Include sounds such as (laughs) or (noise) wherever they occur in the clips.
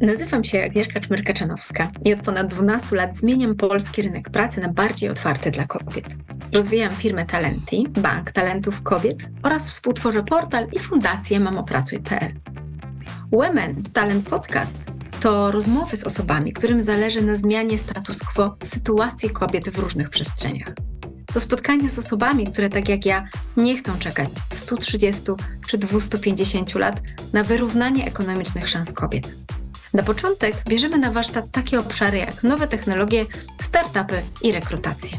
Nazywam się Agnieszka Czmyrka-Czanowska i od ponad 12 lat zmieniam polski rynek pracy na bardziej otwarty dla kobiet. Rozwijam firmę Talenti, Bank Talentów Kobiet oraz współtworzę portal i fundację mamopracuj.pl. Women's Talent Podcast to rozmowy z osobami, którym zależy na zmianie status quo sytuacji kobiet w różnych przestrzeniach. To spotkania z osobami, które tak jak ja nie chcą czekać 130 czy 250 lat na wyrównanie ekonomicznych szans kobiet na początek bierzemy na warsztat takie obszary jak nowe technologie, startupy i rekrutacje.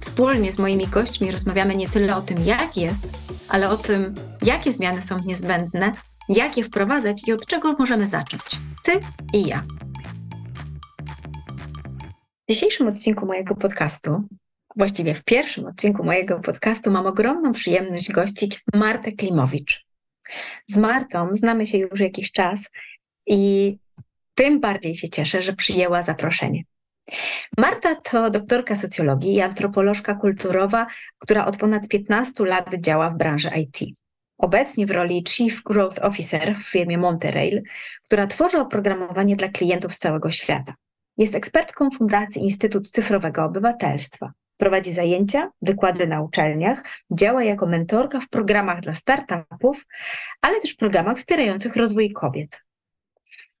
Wspólnie z moimi gośćmi rozmawiamy nie tyle o tym, jak jest, ale o tym, jakie zmiany są niezbędne, jak je wprowadzać i od czego możemy zacząć. Ty i ja. W dzisiejszym odcinku mojego podcastu, właściwie w pierwszym odcinku mojego podcastu, mam ogromną przyjemność gościć Martę Klimowicz. Z Martą znamy się już jakiś czas i tym bardziej się cieszę, że przyjęła zaproszenie. Marta to doktorka socjologii i antropolożka kulturowa, która od ponad 15 lat działa w branży IT. Obecnie w roli Chief Growth Officer w firmie Monterail, która tworzy oprogramowanie dla klientów z całego świata. Jest ekspertką Fundacji Instytut Cyfrowego Obywatelstwa. Prowadzi zajęcia, wykłady na uczelniach, działa jako mentorka w programach dla startupów, ale też programach wspierających rozwój kobiet.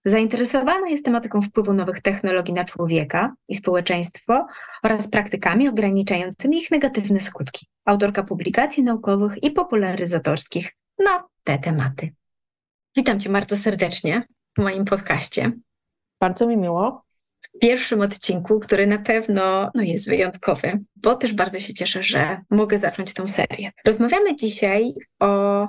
Zainteresowana jest tematyką wpływu nowych technologii na człowieka i społeczeństwo oraz praktykami ograniczającymi ich negatywne skutki. Autorka publikacji naukowych i popularyzatorskich na te tematy. Witam Cię bardzo serdecznie w moim podcaście. Bardzo mi miło. W pierwszym odcinku, który na pewno no, jest wyjątkowy, bo też bardzo się cieszę, że mogę zacząć tą serię. Rozmawiamy dzisiaj o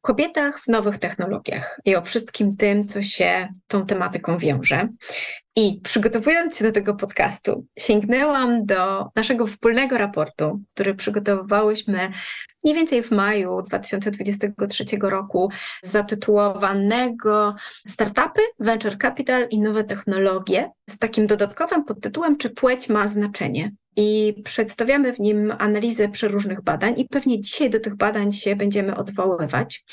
kobietach w nowych technologiach i o wszystkim tym, co się tą tematyką wiąże. I przygotowując się do tego podcastu, sięgnęłam do naszego wspólnego raportu, który przygotowywałyśmy mniej więcej w maju 2023 roku, zatytułowanego Startupy, Venture Capital i nowe technologie, z takim dodatkowym podtytułem Czy płeć ma znaczenie? I przedstawiamy w nim analizę przeróżnych badań i pewnie dzisiaj do tych badań się będziemy odwoływać.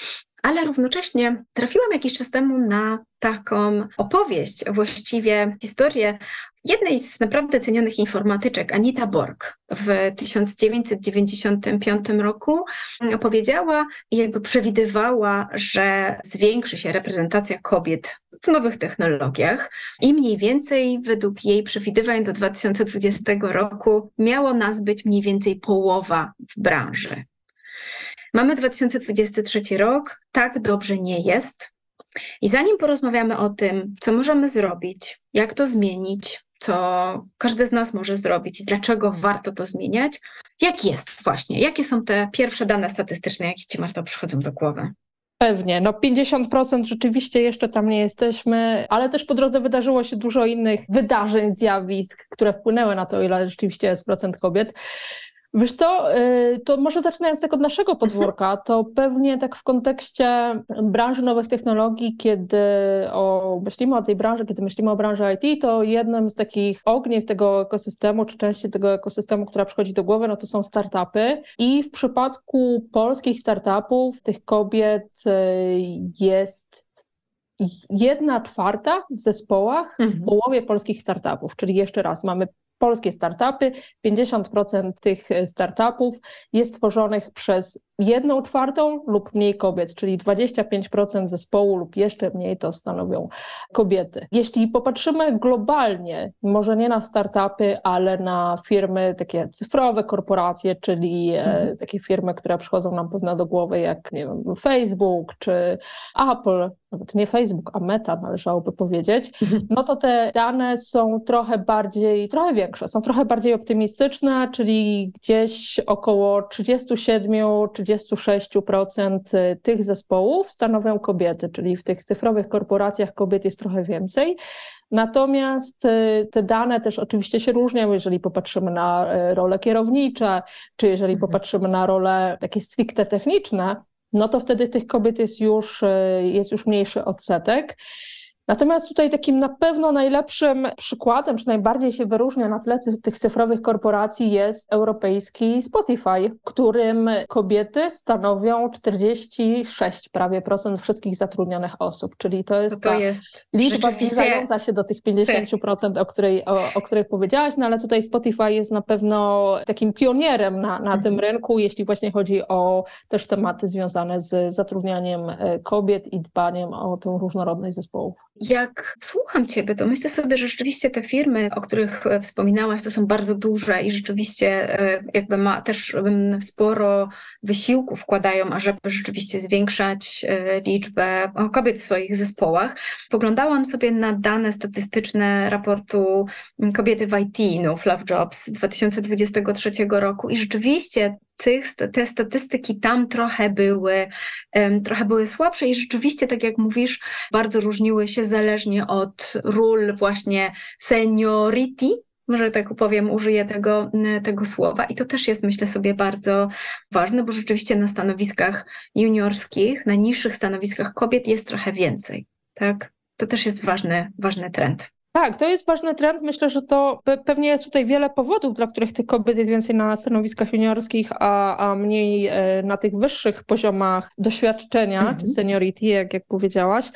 Ale równocześnie trafiłam jakiś czas temu na taką opowieść, właściwie historię jednej z naprawdę cenionych informatyczek, Anita Borg, w 1995 roku opowiedziała i jakby przewidywała, że zwiększy się reprezentacja kobiet w nowych technologiach i mniej więcej według jej przewidywań do 2020 roku miało nas być mniej więcej połowa w branży. Mamy 2023 rok, tak dobrze nie jest. I zanim porozmawiamy o tym, co możemy zrobić, jak to zmienić, co każdy z nas może zrobić i dlaczego warto to zmieniać, jak jest właśnie, jakie są te pierwsze dane statystyczne, jakie Ci, Marta, przychodzą do głowy? Pewnie, no 50% rzeczywiście jeszcze tam nie jesteśmy, ale też po drodze wydarzyło się dużo innych wydarzeń, zjawisk, które wpłynęły na to, ile rzeczywiście jest procent kobiet. Wiesz co, y, to może zaczynając tak od naszego mhm. podwórka, to pewnie tak w kontekście branży nowych technologii, kiedy o, myślimy o tej branży, kiedy myślimy o branży IT, to jednym z takich ogniw tego ekosystemu, czy części tego ekosystemu, która przychodzi do głowy, no to są startupy. I w przypadku polskich startupów tych kobiet y, jest jedna czwarta w zespołach mhm. w połowie polskich startupów, czyli jeszcze raz mamy polskie startupy. 50% tych startupów jest tworzonych przez jedną czwartą lub mniej kobiet, czyli 25% zespołu lub jeszcze mniej to stanowią kobiety. Jeśli popatrzymy globalnie, może nie na startupy, ale na firmy takie cyfrowe, korporacje, czyli e, mhm. takie firmy, które przychodzą nam pewno do głowy, jak nie wiem, Facebook czy Apple, nawet nie Facebook, a Meta należałoby powiedzieć, mhm. no to te dane są trochę bardziej, trochę większe, są trochę bardziej optymistyczne, czyli gdzieś około 37 czy 36% tych zespołów stanowią kobiety, czyli w tych cyfrowych korporacjach kobiet jest trochę więcej. Natomiast y, te dane też oczywiście się różnią, jeżeli popatrzymy na y, role kierownicze, czy jeżeli mhm. popatrzymy na role takie stricte techniczne, no to wtedy tych kobiet jest już, y, jest już mniejszy odsetek. Natomiast tutaj takim na pewno najlepszym przykładem, czy najbardziej się wyróżnia na tle tych cyfrowych korporacji jest europejski Spotify, którym kobiety stanowią 46 prawie procent wszystkich zatrudnionych osób, czyli to jest, to, to jest liczba zbliżająca się do tych 50%, o której, o, o której powiedziałaś, no ale tutaj Spotify jest na pewno takim pionierem na, na tym mhm. rynku, jeśli właśnie chodzi o też tematy związane z zatrudnianiem e, kobiet i dbaniem o tę różnorodność zespołów. Jak słucham Ciebie, to myślę sobie, że rzeczywiście te firmy, o których e, wspominałaś, to są bardzo duże i rzeczywiście e, jakby ma też sporo wysiłku wkładają, ażeby rzeczywiście zwiększać e, liczbę kobiet w swoich zespołach. Poglądałam sobie na dane statystyczne raportu Kobiety w IT, No Love Jobs 2023 roku i rzeczywiście tych, te statystyki tam trochę były, trochę były słabsze i rzeczywiście, tak jak mówisz, bardzo różniły się zależnie od ról właśnie seniority, może tak powiem, użyję tego, tego słowa. I to też jest, myślę sobie, bardzo ważne, bo rzeczywiście na stanowiskach juniorskich, na niższych stanowiskach kobiet jest trochę więcej. Tak? To też jest ważny, ważny trend. Tak, to jest ważny trend. Myślę, że to pewnie jest tutaj wiele powodów, dla których tych kobiet jest więcej na stanowiskach juniorskich, a, a mniej e, na tych wyższych poziomach doświadczenia, mhm. czy seniority, jak, jak powiedziałaś.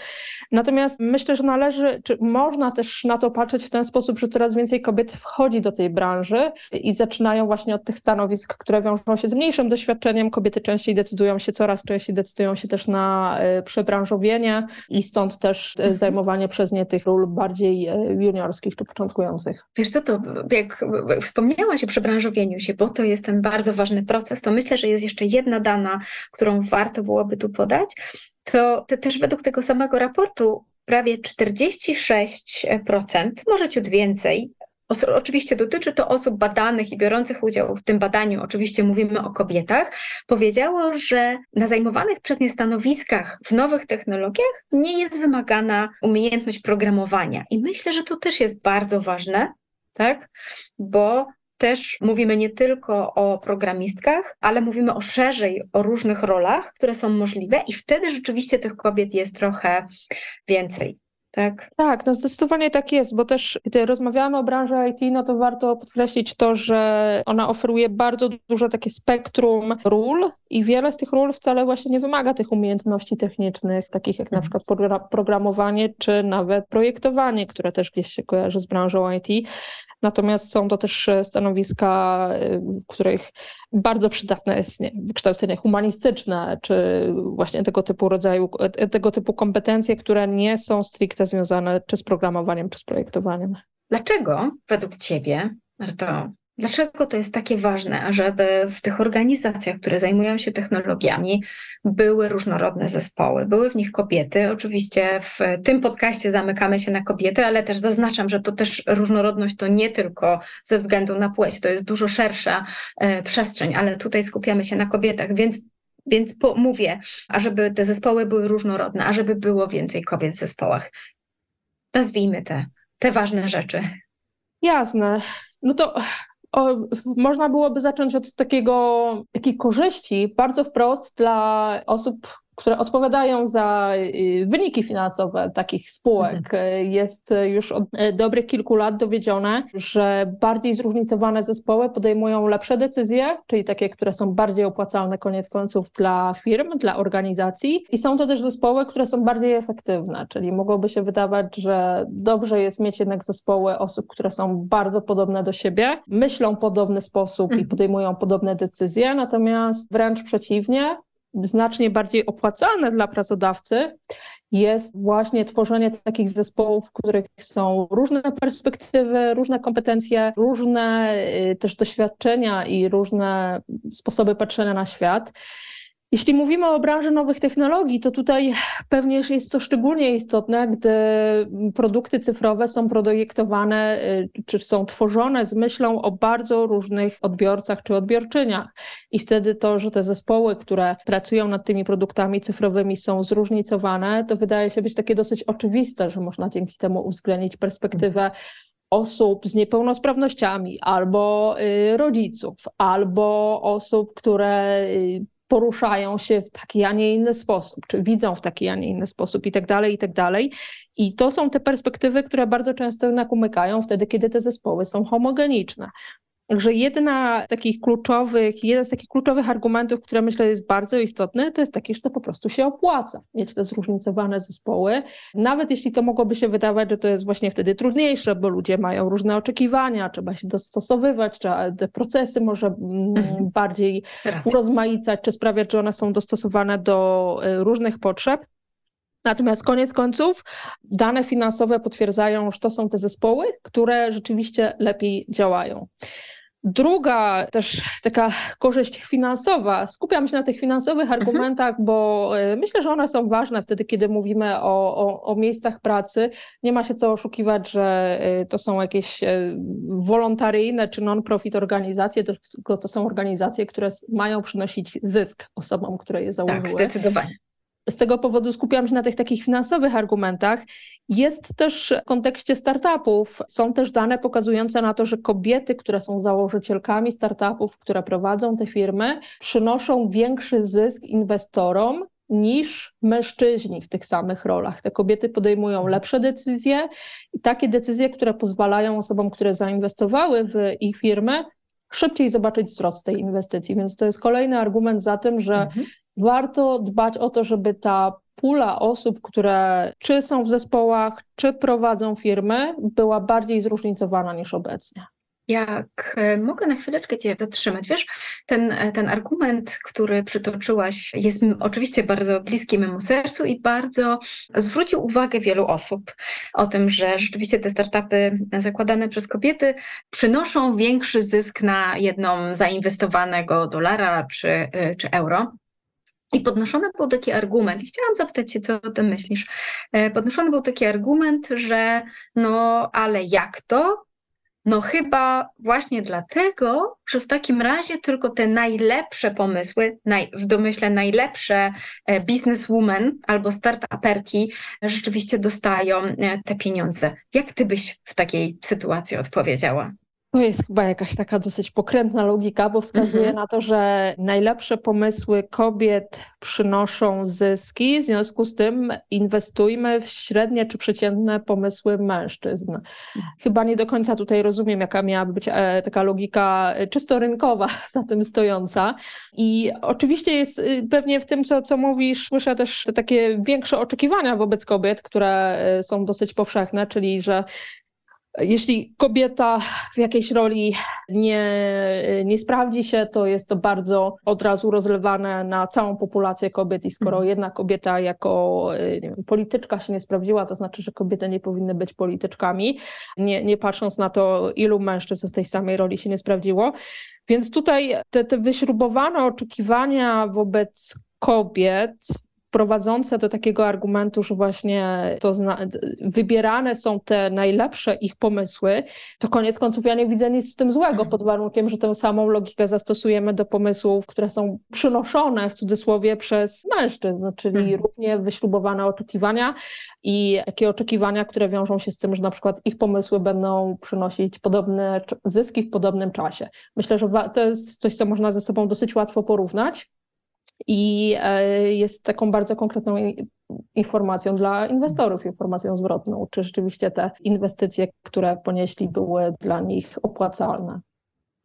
Natomiast myślę, że należy, czy można też na to patrzeć w ten sposób, że coraz więcej kobiet wchodzi do tej branży i zaczynają właśnie od tych stanowisk, które wiążą się z mniejszym doświadczeniem. Kobiety częściej decydują się, coraz częściej decydują się też na e, przebranżowienie i stąd też e, mhm. zajmowanie przez nie tych ról bardziej juniorskich czy początkujących? Wiesz co, to jak wspomniałaś o przebranżowieniu się, bo to jest ten bardzo ważny proces, to myślę, że jest jeszcze jedna dana, którą warto byłoby tu podać, to, to też według tego samego raportu prawie 46%, może ciut więcej, Oczywiście dotyczy to osób badanych i biorących udział w tym badaniu, oczywiście mówimy o kobietach, powiedziało, że na zajmowanych przez nie stanowiskach w nowych technologiach nie jest wymagana umiejętność programowania. I myślę, że to też jest bardzo ważne, tak? Bo też mówimy nie tylko o programistkach, ale mówimy o szerzej, o różnych rolach, które są możliwe, i wtedy rzeczywiście tych kobiet jest trochę więcej tak? Tak, no zdecydowanie tak jest, bo też gdy rozmawiamy o branży IT, no to warto podkreślić to, że ona oferuje bardzo duże takie spektrum ról i wiele z tych ról wcale właśnie nie wymaga tych umiejętności technicznych, takich jak na mhm. przykład programowanie czy nawet projektowanie, które też gdzieś się kojarzy z branżą IT. Natomiast są to też e, stanowiska, e, w których bardzo przydatne jest nie, wykształcenie humanistyczne, czy właśnie tego typu rodzaju, tego typu kompetencje, które nie są stricte związane czy z programowaniem, czy z projektowaniem. Dlaczego według Ciebie, Marto, Dlaczego to jest takie ważne, ażeby w tych organizacjach, które zajmują się technologiami, były różnorodne zespoły, były w nich kobiety? Oczywiście w tym podcaście zamykamy się na kobiety, ale też zaznaczam, że to też różnorodność to nie tylko ze względu na płeć, to jest dużo szersza e, przestrzeń, ale tutaj skupiamy się na kobietach, więc więc po, mówię, ażeby te zespoły były różnorodne, ażeby było więcej kobiet w zespołach. Nazwijmy te, te ważne rzeczy. Jasne. No to o, można byłoby zacząć od takiego, takiej korzyści bardzo wprost dla osób, które odpowiadają za y, wyniki finansowe takich spółek. Mhm. Jest już od e, dobrych kilku lat dowiedzione, że bardziej zróżnicowane zespoły podejmują lepsze decyzje, czyli takie, które są bardziej opłacalne koniec końców dla firm, dla organizacji i są to też zespoły, które są bardziej efektywne, czyli mogłoby się wydawać, że dobrze jest mieć jednak zespoły osób, które są bardzo podobne do siebie, myślą w podobny sposób i mhm. podejmują podobne decyzje, natomiast wręcz przeciwnie, znacznie bardziej opłacalne dla pracodawcy jest właśnie tworzenie takich zespołów, w których są różne perspektywy, różne kompetencje, różne y, też doświadczenia i różne sposoby patrzenia na świat. Jeśli mówimy o branży nowych technologii, to tutaj pewnie jest to szczególnie istotne, gdy produkty cyfrowe są projektowane y, czy są tworzone z myślą o bardzo różnych odbiorcach czy odbiorczyniach. I wtedy to, że te zespoły, które pracują nad tymi produktami cyfrowymi są zróżnicowane, to wydaje się być takie dosyć oczywiste, że można dzięki temu uwzględnić perspektywę osób z niepełnosprawnościami, albo y, rodziców, albo osób, które y, poruszają się w taki, a nie inny sposób, czy widzą w taki, a nie inny sposób i tak dalej, i tak dalej. I to są te perspektywy, które bardzo często jednak umykają wtedy, kiedy te zespoły są homogeniczne. Także jedna z takich kluczowych, jeden z takich kluczowych argumentów, które myślę jest bardzo istotny, to jest taki, że to po prostu się opłaca mieć te zróżnicowane zespoły. Nawet jeśli to mogłoby się wydawać, że to jest właśnie wtedy trudniejsze, bo ludzie mają różne oczekiwania, trzeba się dostosowywać, trzeba te procesy może mm, mhm. bardziej urozmaicać, czy sprawiać, że one są dostosowane do y, różnych potrzeb. Natomiast koniec końców dane finansowe potwierdzają, że to są te zespoły, które rzeczywiście lepiej działają. Druga też taka korzyść finansowa. Skupiam się na tych finansowych mhm. argumentach, bo e, myślę, że one są ważne wtedy, kiedy mówimy o, o, o, miejscach pracy. Nie ma się co oszukiwać, że e, to są jakieś e, wolontaryjne czy non-profit organizacje, tylko to są organizacje, które mają przynosić zysk osobom, które je założyły. Tak, zdecydowanie z tego powodu skupiam się na tych takich finansowych argumentach. Jest też w kontekście startupów, są też dane pokazujące na to, że kobiety, które są założycielkami startupów, które prowadzą te firmy, przynoszą większy zysk inwestorom niż mężczyźni w tych samych rolach. Te kobiety podejmują lepsze decyzje i takie decyzje, które pozwalają osobom, które zainwestowały w ich firmy, szybciej zobaczyć wzrost tej inwestycji. Więc to jest kolejny argument za tym, że mhm warto dbać o to, żeby ta pula osób, które czy są w zespołach, czy prowadzą firmy, była bardziej zróżnicowana niż obecnie. Jak e, mogę na chwileczkę Cię zatrzymać, wiesz, ten, e, ten argument, który przytoczyłaś, jest oczywiście bardzo bliski memu sercu i bardzo zwrócił uwagę wielu osób o tym, że rzeczywiście te startupy zakładane przez kobiety przynoszą większy zysk na jedną zainwestowanego dolara czy, e, czy euro. I podnoszony był taki argument, chciałam zapytać Cię, co o tym myślisz. E, podnoszony był taki argument, że no ale jak to? No chyba właśnie dlatego, że w takim razie tylko te najlepsze pomysły, naj, w domyśle najlepsze e, businesswoman albo startuperki rzeczywiście dostają e, te pieniądze. Jak Ty byś w takiej sytuacji odpowiedziała? To jest chyba jakaś taka dosyć pokrętna logika, bo wskazuje mhm. na to, że najlepsze pomysły kobiet przynoszą zyski, w związku z tym inwestujmy w średnie czy przeciętne pomysły mężczyzn. Mhm. Chyba nie do końca tutaj rozumiem, jaka miałaby być e, taka logika czysto rynkowa (laughs) za tym stojąca. I oczywiście jest y, pewnie w tym, co, co mówisz, słyszę też te takie większe oczekiwania wobec kobiet, które e, są dosyć powszechne, czyli że jeśli kobieta w jakiejś roli nie, nie sprawdzi się, to jest to bardzo od razu rozlewane na całą populację kobiet. I skoro mhm. jedna kobieta jako wiem, polityczka się nie sprawdziła, to znaczy, że kobiety nie powinny być polityczkami, nie, nie patrząc na to, ilu mężczyzn w tej samej roli się nie sprawdziło. Więc tutaj te, te wyśrubowane oczekiwania wobec kobiet prowadzące do takiego argumentu, że właśnie to wybierane są te najlepsze ich pomysły, to koniec końców ja nie widzę nic w tym złego, pod warunkiem, że tę samą logikę zastosujemy do pomysłów, które są przynoszone w cudzysłowie przez mężczyzn, czyli mhm. równie wyśrubowane oczekiwania i takie oczekiwania, które wiążą się z tym, że na przykład ich pomysły będą przynosić podobne zyski w podobnym czasie. Myślę, że to jest coś, co można ze sobą dosyć łatwo porównać i e, jest taką bardzo konkretną informacją dla inwestorów, informacją zwrotną, czy rzeczywiście te inwestycje, które ponieśli, były dla nich opłacalne.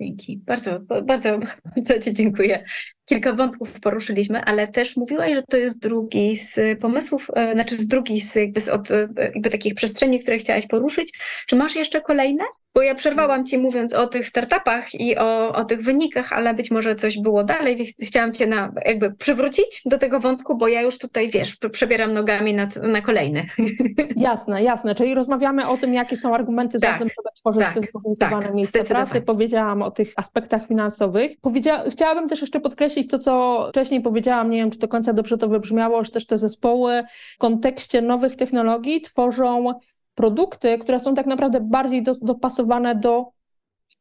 Dzięki. Bardzo, bardzo, bardzo Ci dziękuję. Kilka wątków poruszyliśmy, ale też mówiłaś, że to jest drugi z pomysłów, e, znaczy z drugi z jakby, z od, e, jakby takich przestrzeni, które chciałaś poruszyć. Czy masz jeszcze kolejne? Bo ja przerwałam Ci mówiąc o tych startupach i o, o tych wynikach, ale być może coś było dalej, więc chciałam Cię na, jakby przywrócić do tego wątku, bo ja już tutaj, wiesz, przebieram nogami na, na kolejny. (laughs) Jasne, jasne. Czyli rozmawiamy o tym, jakie są argumenty tak, za tym, żeby tworzyć tak, te zorganizowane tak, miejsca pracy. Powiedziałam o tych aspektach finansowych. Powiedzia chciałabym też jeszcze podkreślić to, co wcześniej powiedziałam, nie wiem, czy do końca dobrze to wybrzmiało, że też te zespoły w kontekście nowych technologii tworzą produkty, które są tak naprawdę bardziej do, dopasowane do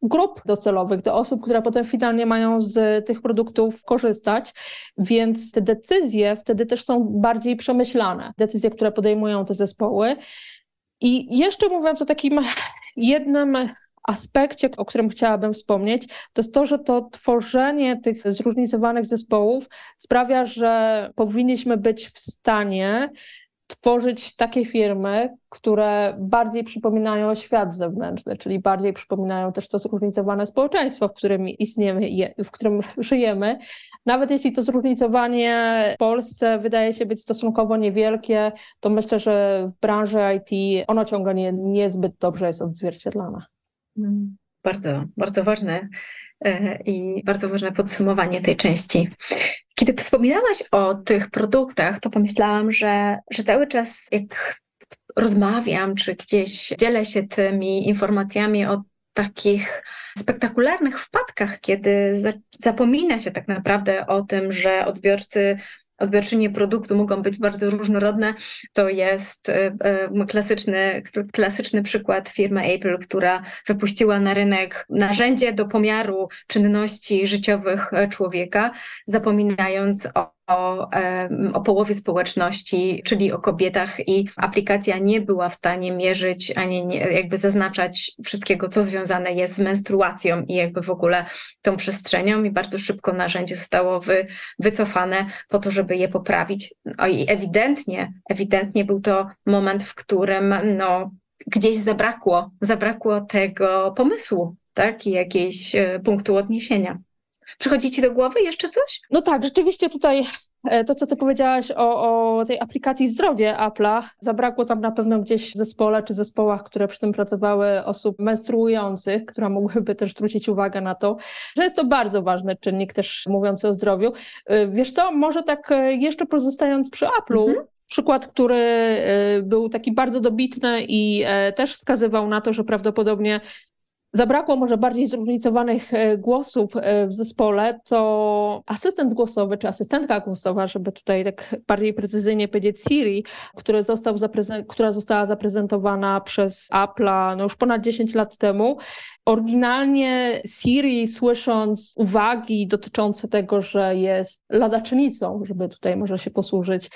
grup docelowych, do osób, które potem finalnie mają z tych produktów korzystać, więc te decyzje wtedy też są bardziej przemyślane, decyzje, które podejmują te zespoły. I jeszcze mówiąc o takim (laughs) jednym aspekcie, o którym chciałabym wspomnieć, to jest to, że to tworzenie tych zróżnicowanych zespołów sprawia, że powinniśmy być w stanie tworzyć takie firmy, które bardziej przypominają świat zewnętrzny, czyli bardziej przypominają też to zróżnicowane społeczeństwo, w którym istniemy, w którym żyjemy. Nawet jeśli to zróżnicowanie w Polsce wydaje się być stosunkowo niewielkie, to myślę, że w branży IT ono ciągle nie, niezbyt dobrze jest odzwierciedlane. Mm, bardzo, bardzo ważne e, i bardzo ważne podsumowanie tej części. Kiedy wspominałaś o tych produktach, to pomyślałam, że, że cały czas jak rozmawiam, czy gdzieś dzielę się tymi informacjami o takich spektakularnych wpadkach, kiedy za, zapomina się tak naprawdę o tym, że odbiorcy odbiorczynie produktu mogą być bardzo różnorodne. To jest e, e, klasyczny, klasyczny przykład firmy Apple, która wypuściła na rynek narzędzie do pomiaru czynności życiowych człowieka, zapominając o o, o połowie społeczności, czyli o kobietach, i aplikacja nie była w stanie mierzyć ani nie, jakby zaznaczać wszystkiego, co związane jest z menstruacją i jakby w ogóle tą przestrzenią, i bardzo szybko narzędzie zostało wy, wycofane po to, żeby je poprawić. No i ewidentnie, ewidentnie był to moment, w którym no, gdzieś zabrakło, zabrakło tego pomysłu, tak, i jakiejś e, punktu odniesienia. Przychodzi Ci do głowy jeszcze coś? No tak, rzeczywiście tutaj e, to, co ty powiedziałaś o, o tej aplikacji Zdrowie Apple'a, zabrakło tam na pewno gdzieś w zespole czy zespołach, które przy tym pracowały, osób menstruujących, które mogłyby też zwrócić uwagę na to, że jest to bardzo ważny czynnik też mówiący o zdrowiu. E, wiesz co, może tak e, jeszcze pozostając przy Apple'u, mhm. Przykład, który był taki bardzo dobitny i też wskazywał na to, że prawdopodobnie zabrakło może bardziej zróżnicowanych e, głosów e, w zespole, to asystent głosowy czy asystentka głosowa, żeby tutaj tak bardziej precyzyjnie powiedzieć Siri, który został która została zaprezentowana przez Apple'a no już ponad 10 lat temu, Oryginalnie Siri, słysząc uwagi dotyczące tego, że jest ladaczynicą, żeby tutaj może się posłużyć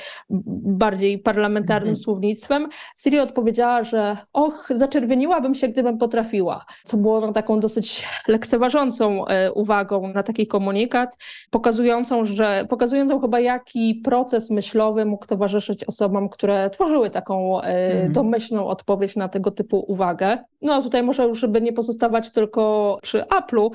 bardziej parlamentarnym mhm. słownictwem, Siri odpowiedziała, że och, zaczerwieniłabym się, gdybym potrafiła, co było no, taką dosyć lekceważącą e, uwagą na taki komunikat, pokazującą, że, pokazującą chyba jaki proces myślowy mógł towarzyszyć osobom, które tworzyły taką e, mhm. domyślną odpowiedź na tego typu uwagę. No tutaj może już, żeby nie pozostawać tylko przy Apple'u,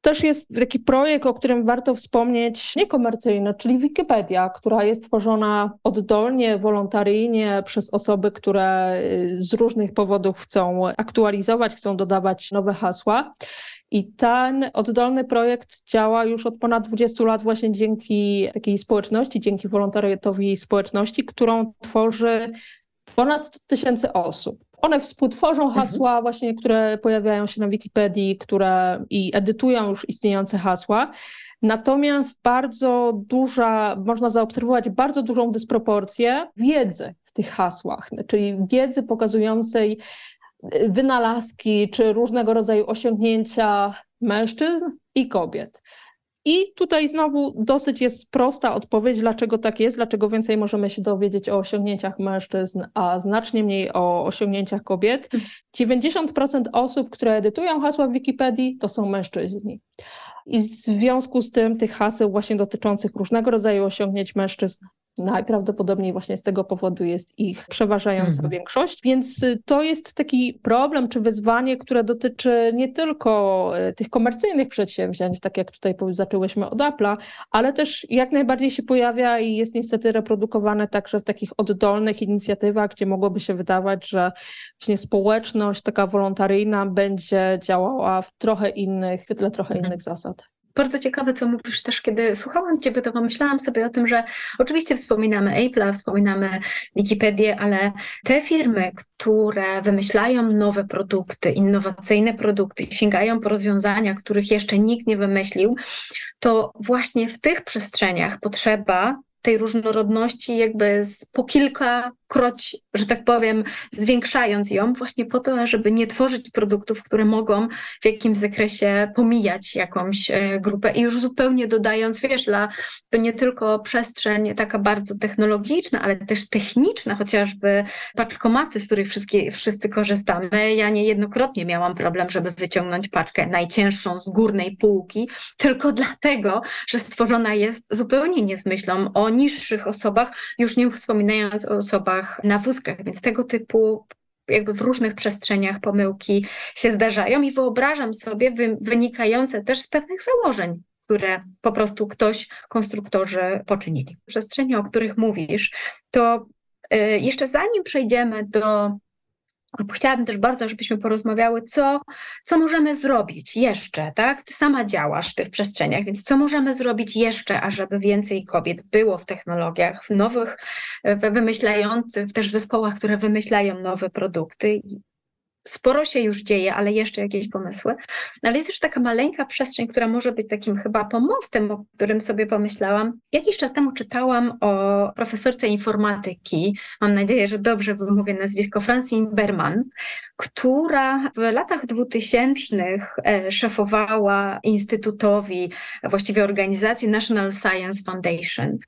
też jest taki projekt, o którym warto wspomnieć, niekomercyjny, czyli Wikipedia, która jest tworzona oddolnie, wolontaryjnie przez osoby, które y, z różnych powodów chcą aktualizować, chcą dodawać nowe hasła. I ten oddolny projekt działa już od ponad 20 lat właśnie dzięki takiej społeczności, dzięki wolontariatowi społeczności, którą tworzy ponad 100 tysięcy osób. One współtworzą mhm. hasła mhm. właśnie, które pojawiają się na Wikipedii, które i edytują już istniejące hasła. Natomiast bardzo duża, można zaobserwować bardzo dużą dysproporcję wiedzy w tych hasłach, czyli wiedzy pokazującej wynalazki czy różnego rodzaju osiągnięcia mężczyzn i kobiet. I tutaj znowu dosyć jest prosta odpowiedź, dlaczego tak jest, dlaczego więcej możemy się dowiedzieć o osiągnięciach mężczyzn, a znacznie mniej o osiągnięciach kobiet. 90% osób, które edytują hasła w Wikipedii, to są mężczyźni. I w związku z tym tych haseł właśnie dotyczących różnego rodzaju osiągnięć mężczyzn najprawdopodobniej właśnie z tego powodu jest ich przeważająca mhm. większość. Więc y, to jest taki problem czy wyzwanie, które dotyczy nie tylko y, tych komercyjnych przedsięwzięć, tak jak tutaj zaczęłyśmy od Apple'a, ale też jak najbardziej się pojawia i jest niestety reprodukowane także w takich oddolnych inicjatywach, gdzie mogłoby się wydawać, że właśnie społeczność taka wolontaryjna będzie działała w trochę innych, w trochę mhm. innych zasad bardzo ciekawe, co mówisz też, kiedy słuchałam Ciebie, to pomyślałam sobie o tym, że oczywiście wspominamy Apple'a, wspominamy Wikipedię, ale te firmy, które wymyślają nowe produkty, innowacyjne produkty, sięgają po rozwiązania, których jeszcze nikt nie wymyślił, to właśnie w tych przestrzeniach potrzeba tej różnorodności jakby z po kilka kroć, że tak powiem, zwiększając ją, właśnie po to, żeby nie tworzyć produktów, które mogą w jakimś zakresie pomijać jakąś e, grupę i już zupełnie dodając, wiesz, dla, to nie tylko przestrzeń taka bardzo technologiczna, ale też techniczna, chociażby paczkomaty, z których wszyscy korzystamy. Ja niejednokrotnie miałam problem, żeby wyciągnąć paczkę najcięższą z górnej półki, tylko dlatego, że stworzona jest zupełnie nie z myślą o niższych osobach, już nie wspominając o osobach na wózkach, więc tego typu jakby w różnych przestrzeniach pomyłki się zdarzają i wyobrażam sobie wy, wynikające też z pewnych założeń, które po prostu ktoś, konstruktorzy poczynili. Przestrzenie, o których mówisz, to y, jeszcze zanim przejdziemy do Chciałabym też bardzo, żebyśmy porozmawiały, co, co możemy zrobić jeszcze, tak? Ty sama działasz w tych przestrzeniach, więc co możemy zrobić jeszcze, ażeby więcej kobiet było w technologiach, w nowych, wymyślających, też w zespołach, które wymyślają nowe produkty sporo się już dzieje, ale jeszcze jakieś pomysły. Ale jest też taka maleńka przestrzeń, która może być takim chyba pomostem, o którym sobie pomyślałam. Jakiś czas temu czytałam o profesorce informatyki, mam nadzieję, że dobrze wymówię nazwisko, Francine Berman, która w latach dwutysięcznych e, szefowała instytutowi, właściwie organizacji National Science Foundation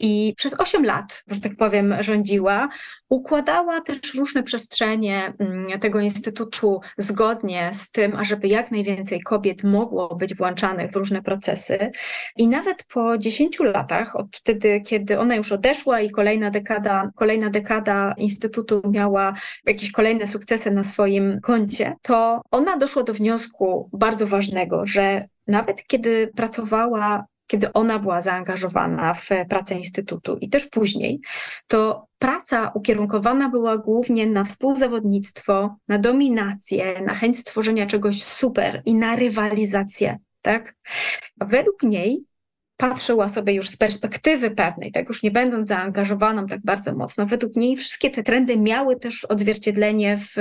i przez 8 lat, że tak powiem, rządziła. Układała też różne przestrzenie mm, tego instytutu zgodnie z tym, ażeby jak najwięcej kobiet mogło być włączanych w różne procesy. I nawet po 10 latach, od wtedy, kiedy ona już odeszła i kolejna dekada, kolejna dekada instytutu miała jakieś kolejne sukcesy na swoim koncie, to ona doszła do wniosku bardzo ważnego, że nawet kiedy pracowała kiedy ona była zaangażowana w pracę Instytutu i też później, to praca ukierunkowana była głównie na współzawodnictwo, na dominację, na chęć stworzenia czegoś super i na rywalizację. Tak? Według niej patrzyła sobie już z perspektywy pewnej, tak już nie będąc zaangażowaną tak bardzo mocno, według niej wszystkie te trendy miały też odzwierciedlenie w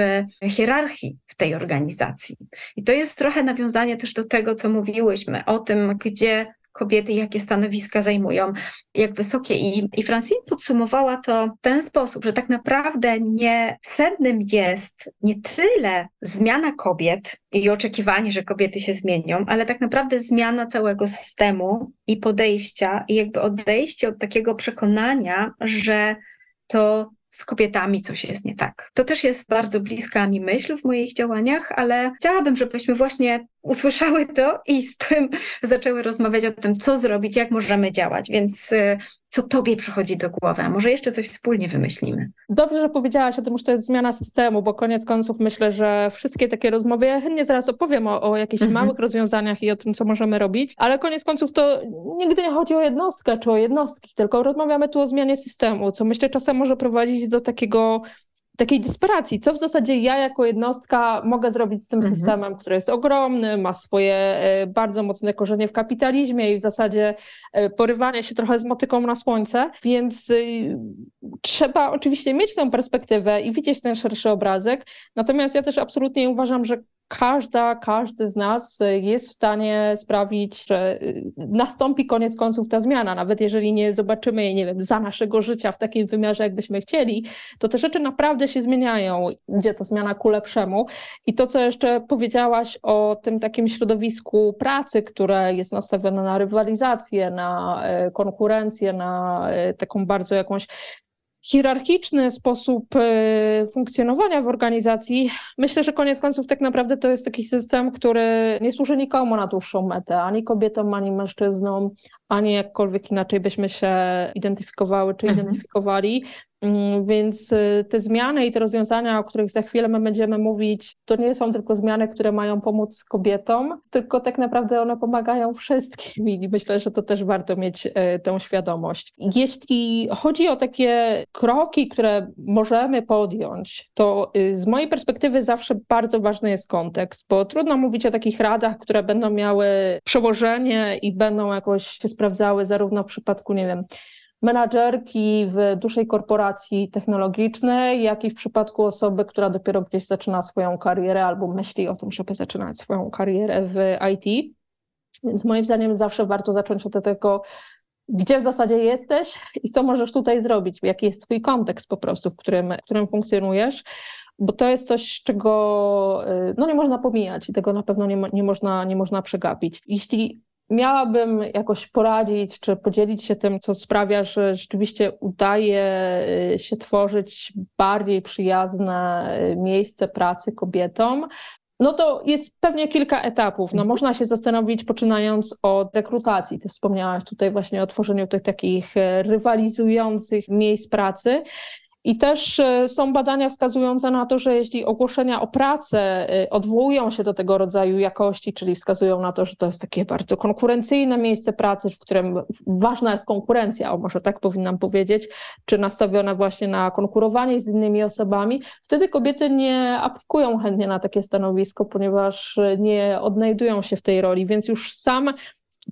hierarchii w tej organizacji. I to jest trochę nawiązanie też do tego, co mówiłyśmy o tym, gdzie kobiety, jakie stanowiska zajmują, jak wysokie. I, i Francine podsumowała to w ten sposób, że tak naprawdę nie sednem jest nie tyle zmiana kobiet i oczekiwanie, że kobiety się zmienią, ale tak naprawdę zmiana całego systemu i podejścia, i jakby odejście od takiego przekonania, że to z kobietami coś jest nie tak. To też jest bardzo bliska mi myśl w moich działaniach, ale chciałabym, żebyśmy właśnie usłyszały to i z tym zaczęły rozmawiać o tym, co zrobić, jak możemy działać. Więc y, co tobie przychodzi do głowy? A może jeszcze coś wspólnie wymyślimy? Dobrze, że powiedziałaś o tym, że to jest zmiana systemu, bo koniec końców myślę, że wszystkie takie rozmowy, ja chętnie zaraz opowiem o, o jakichś mhm. małych rozwiązaniach i o tym, co możemy robić, ale koniec końców to nigdy nie chodzi o jednostkę czy o jednostki, tylko rozmawiamy tu o zmianie systemu, co myślę czasem może prowadzić do takiego takiej desperacji, co w zasadzie ja jako jednostka mogę zrobić z tym mhm. systemem, który jest ogromny, ma swoje e, bardzo mocne korzenie w kapitalizmie i w zasadzie e, porywanie się trochę z motyką na słońce, więc y, trzeba oczywiście mieć tę perspektywę i widzieć ten szerszy obrazek, natomiast ja też absolutnie uważam, że każda, każdy z nas jest w stanie sprawić, że y, nastąpi koniec końców ta zmiana. Nawet jeżeli nie zobaczymy jej, nie wiem, za naszego życia w takim wymiarze, jakbyśmy chcieli, to te rzeczy naprawdę się zmieniają, gdzie ta zmiana ku lepszemu. I to, co jeszcze powiedziałaś o tym takim środowisku pracy, które jest nastawione na rywalizację, na e, konkurencję, na e, taką bardzo jakąś hierarchiczny sposób e, funkcjonowania w organizacji, myślę, że koniec końców tak naprawdę to jest taki system, który nie służy nikomu na dłuższą metę, ani kobietom, ani mężczyznom, ani jakkolwiek inaczej byśmy się identyfikowały czy mhm. identyfikowali. Mm, więc y, te zmiany i te rozwiązania, o których za chwilę my będziemy mówić, to nie są tylko zmiany, które mają pomóc kobietom, tylko tak naprawdę one pomagają (laughs) wszystkim i myślę, że to też warto mieć y, tę świadomość. Jeśli chodzi o takie kroki, które możemy podjąć, to y, z mojej perspektywy zawsze bardzo ważny jest kontekst, bo trudno mówić o takich radach, które będą miały przełożenie i będą jakoś się sprawdzały zarówno w przypadku, nie wiem, menadżerki w dużej korporacji technologicznej, jak i w przypadku osoby, która dopiero gdzieś zaczyna swoją karierę albo myśli o tym, żeby zaczynać swoją karierę w IT. Więc moim zdaniem zawsze warto zacząć od tego gdzie w zasadzie jesteś i co możesz tutaj zrobić, jaki jest Twój kontekst po prostu, w którym, w którym funkcjonujesz, bo to jest coś, czego y, no, nie można pomijać i tego na pewno nie, nie, można, nie można przegapić. Jeśli miałabym jakoś poradzić, czy podzielić się tym, co sprawia, że rzeczywiście udaje y, się tworzyć bardziej przyjazne y, miejsce pracy kobietom, no to jest pewnie kilka etapów. No, można się zastanowić, poczynając od rekrutacji. Ty wspomniałaś tutaj właśnie o tworzeniu tych takich e, rywalizujących miejsc pracy. I też e, są badania wskazujące na to, że jeśli ogłoszenia o pracę e, odwołują się do tego rodzaju jakości, czyli wskazują na to, że to jest takie bardzo konkurencyjne miejsce pracy, w którym ważna jest konkurencja, o może tak powinnam powiedzieć, czy nastawione właśnie na konkurowanie z innymi osobami, wtedy kobiety nie aplikują chętnie na takie stanowisko, ponieważ e, nie odnajdują się w tej roli, więc już sam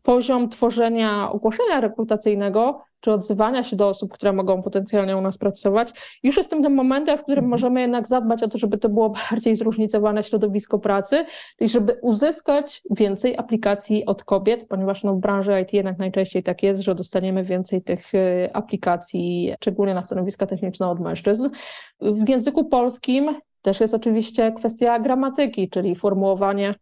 poziom tworzenia ogłoszenia rekrutacyjnego czy odzywania się do osób, które mogą potencjalnie u nas pracować, już jest tym momentem, w którym mhm. możemy jednak zadbać o to, żeby to było (laughs) bardziej zróżnicowane środowisko pracy, czyli żeby uzyskać więcej aplikacji od kobiet, ponieważ no, w branży IT jednak najczęściej tak jest, że dostaniemy więcej tych y, aplikacji, szczególnie na stanowiska techniczne od mężczyzn. W języku polskim też jest oczywiście kwestia gramatyki, czyli formułowanie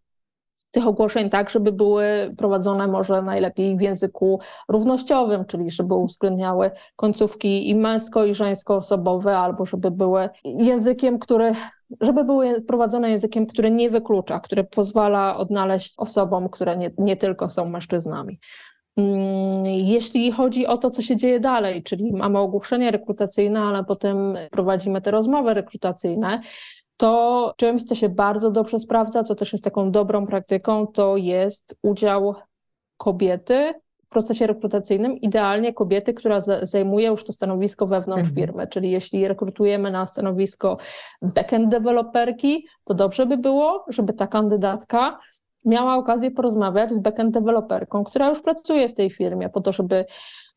tych ogłoszeń tak, żeby były prowadzone może najlepiej w języku równościowym, czyli żeby uwzględniały końcówki i męsko, i żeńsko-osobowe, albo żeby były językiem, który żeby były prowadzone językiem, który nie wyklucza, który pozwala odnaleźć osobom, które nie, nie tylko są mężczyznami. Mm, jeśli chodzi o to, co się dzieje dalej, czyli mamy ogłoszenie rekrutacyjne, ale potem prowadzimy te rozmowy rekrutacyjne, to czymś, co się bardzo dobrze sprawdza, co też jest taką dobrą praktyką, to jest udział kobiety w procesie rekrutacyjnym, idealnie kobiety, która zajmuje już to stanowisko wewnątrz mhm. firmy, czyli jeśli rekrutujemy na stanowisko backend deweloperki, to dobrze by było, żeby ta kandydatka miała okazję porozmawiać z backend deweloperką, która już pracuje w tej firmie, po to, żeby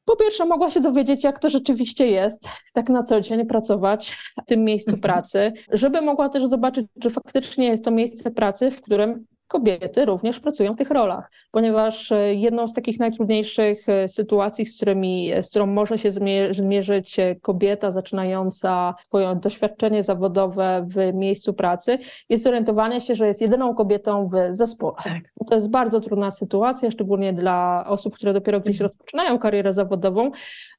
po pierwsze, mogła się dowiedzieć, jak to rzeczywiście jest, tak na co dzień pracować w tym miejscu mhm. pracy, żeby mogła też zobaczyć, czy faktycznie jest to miejsce pracy, w którym kobiety również pracują w tych rolach, ponieważ e, jedną z takich najtrudniejszych e, sytuacji, z, którymi, z którą może się zmierzyć e, kobieta zaczynająca swoje doświadczenie zawodowe w miejscu pracy, jest zorientowanie się, że jest jedyną kobietą w zespole. Tak. To jest bardzo trudna sytuacja, szczególnie dla osób, które dopiero gdzieś mhm. rozpoczynają karierę zawodową,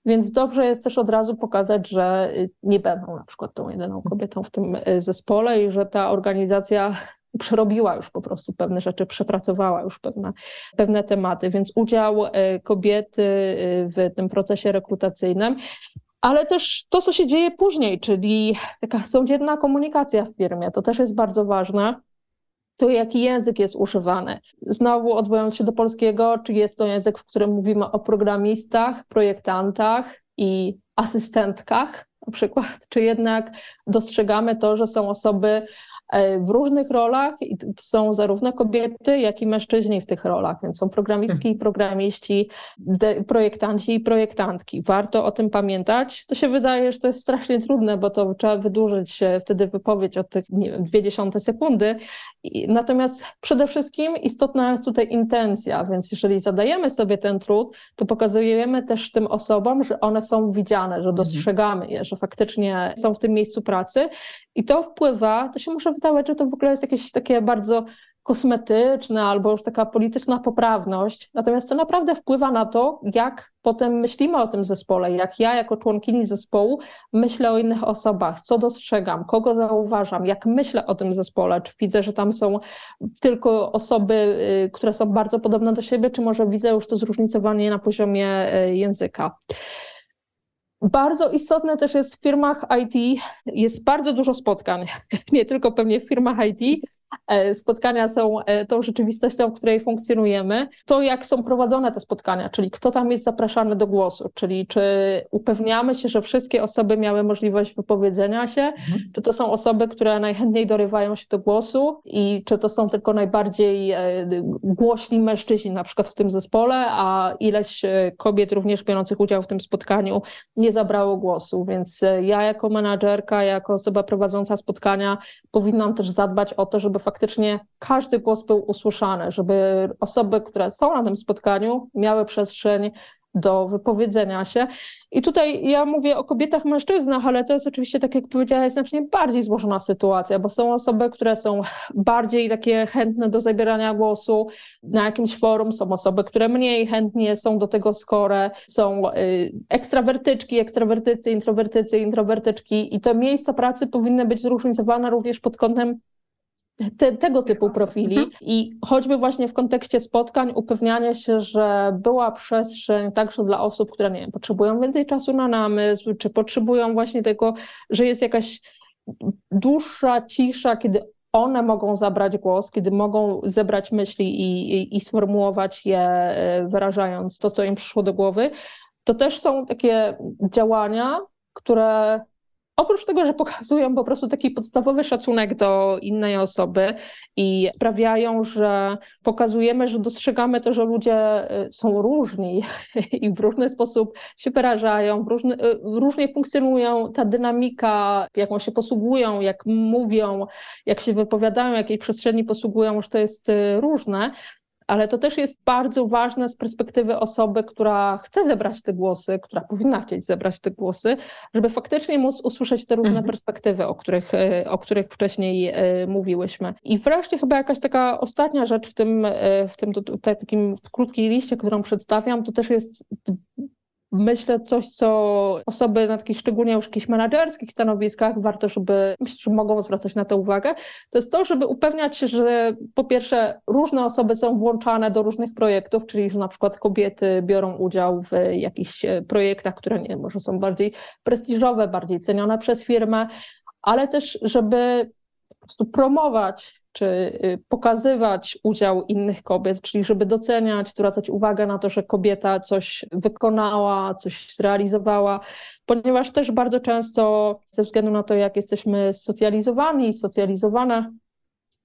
więc dobrze jest też od razu pokazać, że nie będą na przykład tą jedyną kobietą w tym zespole i że ta organizacja przerobiła już po prostu pewne rzeczy, przepracowała już pewne, pewne tematy, więc udział e, kobiety e, w tym procesie rekrutacyjnym ale też to, co się dzieje później, czyli taka samodzielna komunikacja w firmie, to też jest bardzo ważne. To, jaki język jest używany. Znowu odwołując się do polskiego, czy jest to język, w którym mówimy o programistach, projektantach i asystentkach, na przykład, czy jednak dostrzegamy to, że są osoby w różnych rolach i to są zarówno kobiety, jak i mężczyźni w tych rolach, więc są programistki i programiści, projektanci i projektantki. Warto o tym pamiętać. To się wydaje, że to jest strasznie trudne, bo to trzeba wydłużyć wtedy wypowiedź o tych, nie wiem, dwie dziesiąte sekundy. Natomiast przede wszystkim istotna jest tutaj intencja, więc jeżeli zadajemy sobie ten trud, to pokazujemy też tym osobom, że one są widziane, że mhm. dostrzegamy je, że faktycznie są w tym miejscu pracy i to wpływa, to się może wydawać, że to w ogóle jest jakieś takie bardzo kosmetyczne albo już taka polityczna poprawność. Natomiast to naprawdę wpływa na to, jak potem myślimy o tym zespole, jak ja jako członkini zespołu myślę o innych osobach, co dostrzegam, kogo zauważam, jak myślę o tym zespole, czy widzę, że tam są tylko osoby, y, które są bardzo podobne do siebie, czy może widzę już to zróżnicowanie na poziomie y, języka. Bardzo istotne też jest w firmach IT, jest bardzo dużo spotkań, (laughs) nie tylko pewnie w firmach IT, spotkania są e, tą rzeczywistością, w której funkcjonujemy. To, jak są prowadzone te spotkania, czyli kto tam jest zapraszany do głosu, czyli czy upewniamy się, że wszystkie osoby miały możliwość wypowiedzenia się, mhm. czy to są osoby, które najchętniej dorywają się do głosu i czy to są tylko najbardziej e, głośni mężczyźni na przykład w tym zespole, a ileś kobiet również biorących udział w tym spotkaniu nie zabrało głosu. Więc ja jako menadżerka, jako osoba prowadząca spotkania powinnam też zadbać o to, żeby faktycznie każdy głos był usłyszany, żeby osoby, które są na tym spotkaniu, miały przestrzeń do wypowiedzenia się. I tutaj ja mówię o kobietach, mężczyznach, ale to jest oczywiście, tak jak powiedziałeś, znacznie bardziej złożona sytuacja, bo są osoby, które są bardziej takie chętne do zabierania głosu na jakimś forum, są osoby, które mniej chętnie są do tego skore, są y, ekstrawertyczki, ekstrawertycy, introwertycy, introwertyczki i te miejsca pracy powinny być zróżnicowane również pod kątem te, tego typu profili mhm. i choćby właśnie w kontekście spotkań upewnianie się, że była przestrzeń także dla osób, które nie wiem, potrzebują więcej czasu na namysł, czy potrzebują właśnie tego, że jest jakaś dłuższa cisza, kiedy one mogą zabrać głos, kiedy mogą zebrać myśli i, i, i sformułować je, e, wyrażając to, co im przyszło do głowy. To też są takie działania, które Oprócz tego, że pokazują po prostu taki podstawowy szacunek do innej osoby i sprawiają, że pokazujemy, że dostrzegamy to, że ludzie y, są różni (laughs) i w różny sposób się wyrażają, różny, y, różnie funkcjonują, ta dynamika, jaką się posługują, jak mówią, jak się wypowiadają, jakiej przestrzeni posługują, że to jest y, różne, ale to też jest bardzo ważne z perspektywy osoby, która chce zebrać te głosy, która powinna chcieć zebrać te głosy, żeby faktycznie móc usłyszeć te różne mhm. perspektywy, o których, e, o których wcześniej e, mówiłyśmy. I wreszcie chyba jakaś taka ostatnia rzecz w tym, e, w tym takim krótkiej liście, którą przedstawiam, to też jest myślę, coś, co osoby na takich szczególnie już jakichś menedżerskich stanowiskach warto, żeby, myślę, że mogą zwracać na to uwagę, to jest to, żeby upewniać się, że po pierwsze różne osoby są włączane do różnych projektów, czyli że na przykład kobiety biorą udział w jakichś e, projektach, które nie może są bardziej prestiżowe, bardziej cenione przez firmę, ale też, żeby po prostu promować czy y, pokazywać udział innych kobiet, czyli żeby doceniać, zwracać uwagę na to, że kobieta coś wykonała, coś zrealizowała, ponieważ też bardzo często ze względu na to, jak jesteśmy socjalizowani, socjalizowane,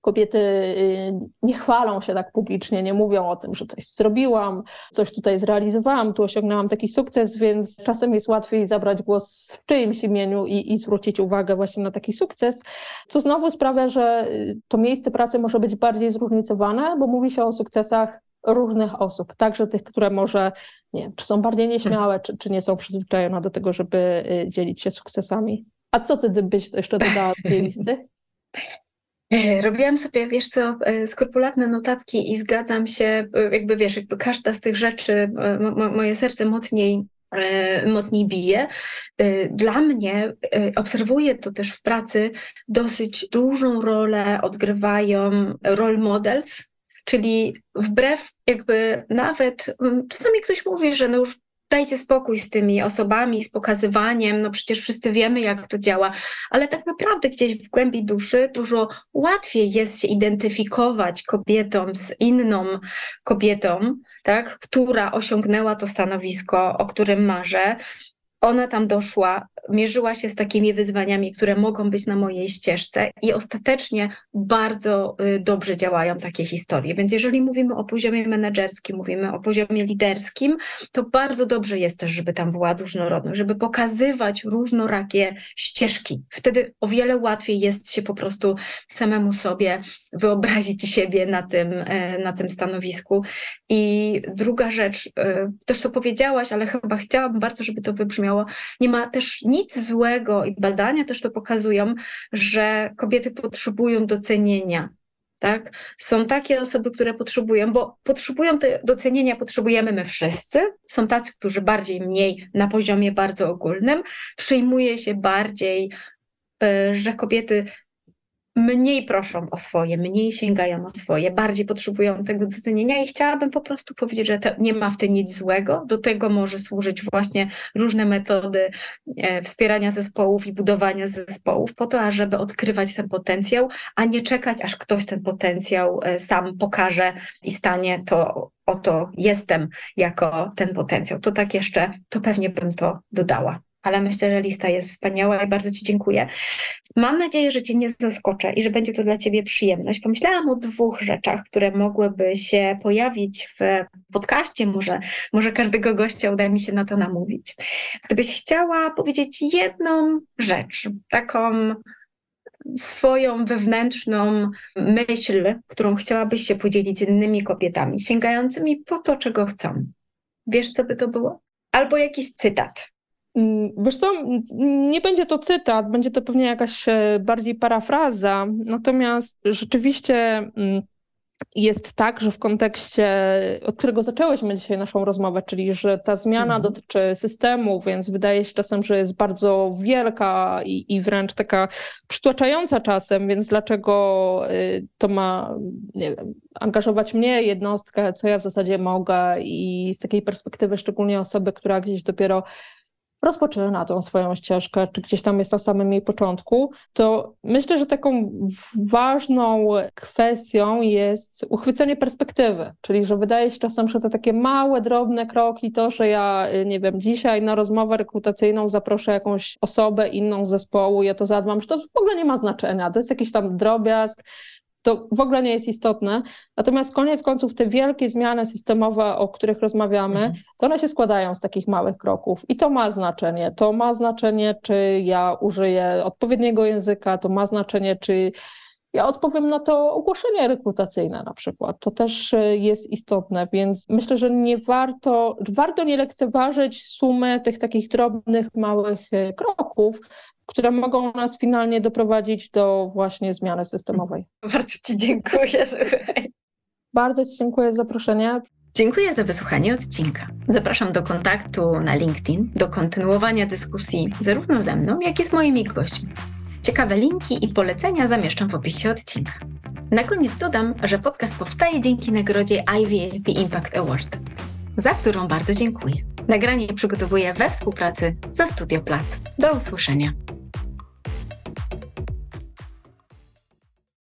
kobiety y, nie chwalą się tak publicznie, nie mówią o tym, że coś zrobiłam, coś tutaj zrealizowałam, tu osiągnęłam taki sukces, więc czasem jest łatwiej zabrać głos w czyimś imieniu i, i zwrócić uwagę właśnie na taki sukces, co znowu sprawia, że y, to miejsce pracy może być bardziej zróżnicowane, bo mówi się o sukcesach różnych osób, także tych, które może, nie wiem, czy są bardziej nieśmiałe, czy, czy nie są przyzwyczajone do tego, żeby y, dzielić się sukcesami. A co ty byś jeszcze dodała do tej listy? (laughs) E, robiłam sobie, wiesz co, e, skrupulatne notatki i zgadzam się, e, jakby wiesz, jakby każda z tych rzeczy, moje serce mocniej mocniej bije. Dla mnie, obserwuję to też w pracy, dosyć dużą rolę odgrywają role models, czyli wbrew jakby nawet, czasami ktoś mówi, że no już dajcie spokój z tymi osobami, z pokazywaniem, no przecież wszyscy wiemy, jak to działa, ale tak naprawdę gdzieś w głębi duszy dużo łatwiej jest się identyfikować kobietom z inną kobietą, tak, która osiągnęła to stanowisko, o którym marzę, ona tam doszła, mierzyła się z takimi wyzwaniami, które mogą być na mojej ścieżce i ostatecznie bardzo y, dobrze działają takie historie. Więc jeżeli mówimy o poziomie menedżerskim, mówimy o poziomie liderskim, to bardzo dobrze jest też, żeby tam była różnorodność, żeby pokazywać różnorakie ścieżki. Wtedy o wiele łatwiej jest się po prostu samemu sobie wyobrazić siebie na tym, e, na tym stanowisku. I druga rzecz, e, też to powiedziałaś, ale chyba chciałabym bardzo, żeby to wybrzmiało, nie ma też nic złego i badania też to pokazują, że kobiety potrzebują docenienia. Tak? Są takie osoby, które potrzebują, bo potrzebują te docenienia, potrzebujemy my wszyscy. Są tacy, którzy bardziej, mniej na poziomie bardzo ogólnym. Przyjmuje się bardziej, e, że kobiety mniej proszą o swoje, mniej sięgają o swoje, bardziej potrzebują tego docenienia i chciałabym po prostu powiedzieć, że nie ma w tym nic złego. Do tego może służyć właśnie różne metody e, wspierania zespołów i budowania zespołów po to, ażeby odkrywać ten potencjał, a nie czekać, aż ktoś ten potencjał e, sam pokaże i stanie to oto jestem jako ten potencjał. To tak jeszcze, to pewnie bym to dodała ale myślę, że lista jest wspaniała i bardzo Ci dziękuję. Mam nadzieję, że Cię nie zaskoczę i że będzie to dla Ciebie przyjemność. Pomyślałam o dwóch rzeczach, które mogłyby się pojawić w podcaście. Może, może każdego gościa uda mi się na to namówić. Gdybyś chciała powiedzieć jedną rzecz, taką swoją wewnętrzną myśl, którą chciałabyś się podzielić z innymi kobietami, sięgającymi po to, czego chcą. Wiesz, co by to było? Albo jakiś cytat. Mm, wiesz co, nie będzie to cytat, będzie to pewnie jakaś e, bardziej parafraza, natomiast rzeczywiście mm, jest tak, że w kontekście, od którego zaczęłyśmy dzisiaj naszą rozmowę, czyli że ta zmiana mhm. dotyczy systemu, więc wydaje się czasem, że jest bardzo wielka i, i wręcz taka przytłaczająca czasem, więc dlaczego y, to ma wiem, angażować mnie, jednostkę, co ja w zasadzie mogę i z takiej perspektywy szczególnie osoby, która gdzieś dopiero rozpoczyna tą swoją ścieżkę, czy gdzieś tam jest na samym jej początku, to myślę, że taką ważną kwestią jest uchwycenie perspektywy, czyli że wydaje się czasem, że to takie małe, drobne kroki, to, że ja, nie wiem, dzisiaj na rozmowę rekrutacyjną zaproszę jakąś osobę inną z zespołu, ja to zadbam, że to w ogóle nie ma znaczenia, to jest jakiś tam drobiazg, to w ogóle nie jest istotne. Natomiast koniec końców te wielkie zmiany systemowe, o których rozmawiamy, mhm. to one się składają z takich małych kroków i to ma znaczenie. To ma znaczenie, czy ja użyję odpowiedniego języka, to ma znaczenie, czy ja odpowiem na to ogłoszenie rekrutacyjne na przykład. To też e, jest istotne, więc myślę, że nie warto, warto nie lekceważyć sumy tych takich drobnych, małych e, kroków, które mogą nas finalnie doprowadzić do właśnie zmiany systemowej. Bardzo Ci dziękuję. Bardzo Ci dziękuję za zaproszenie. Dziękuję za wysłuchanie odcinka. Zapraszam do kontaktu na LinkedIn, do kontynuowania dyskusji zarówno ze mną, jak i z moimi gośćmi. Ciekawe linki i polecenia zamieszczam w opisie odcinka. Na koniec dodam, że podcast powstaje dzięki nagrodzie IVLP Impact Award, za którą bardzo dziękuję. Nagranie przygotowuję we współpracy ze Studio Plac. Do usłyszenia.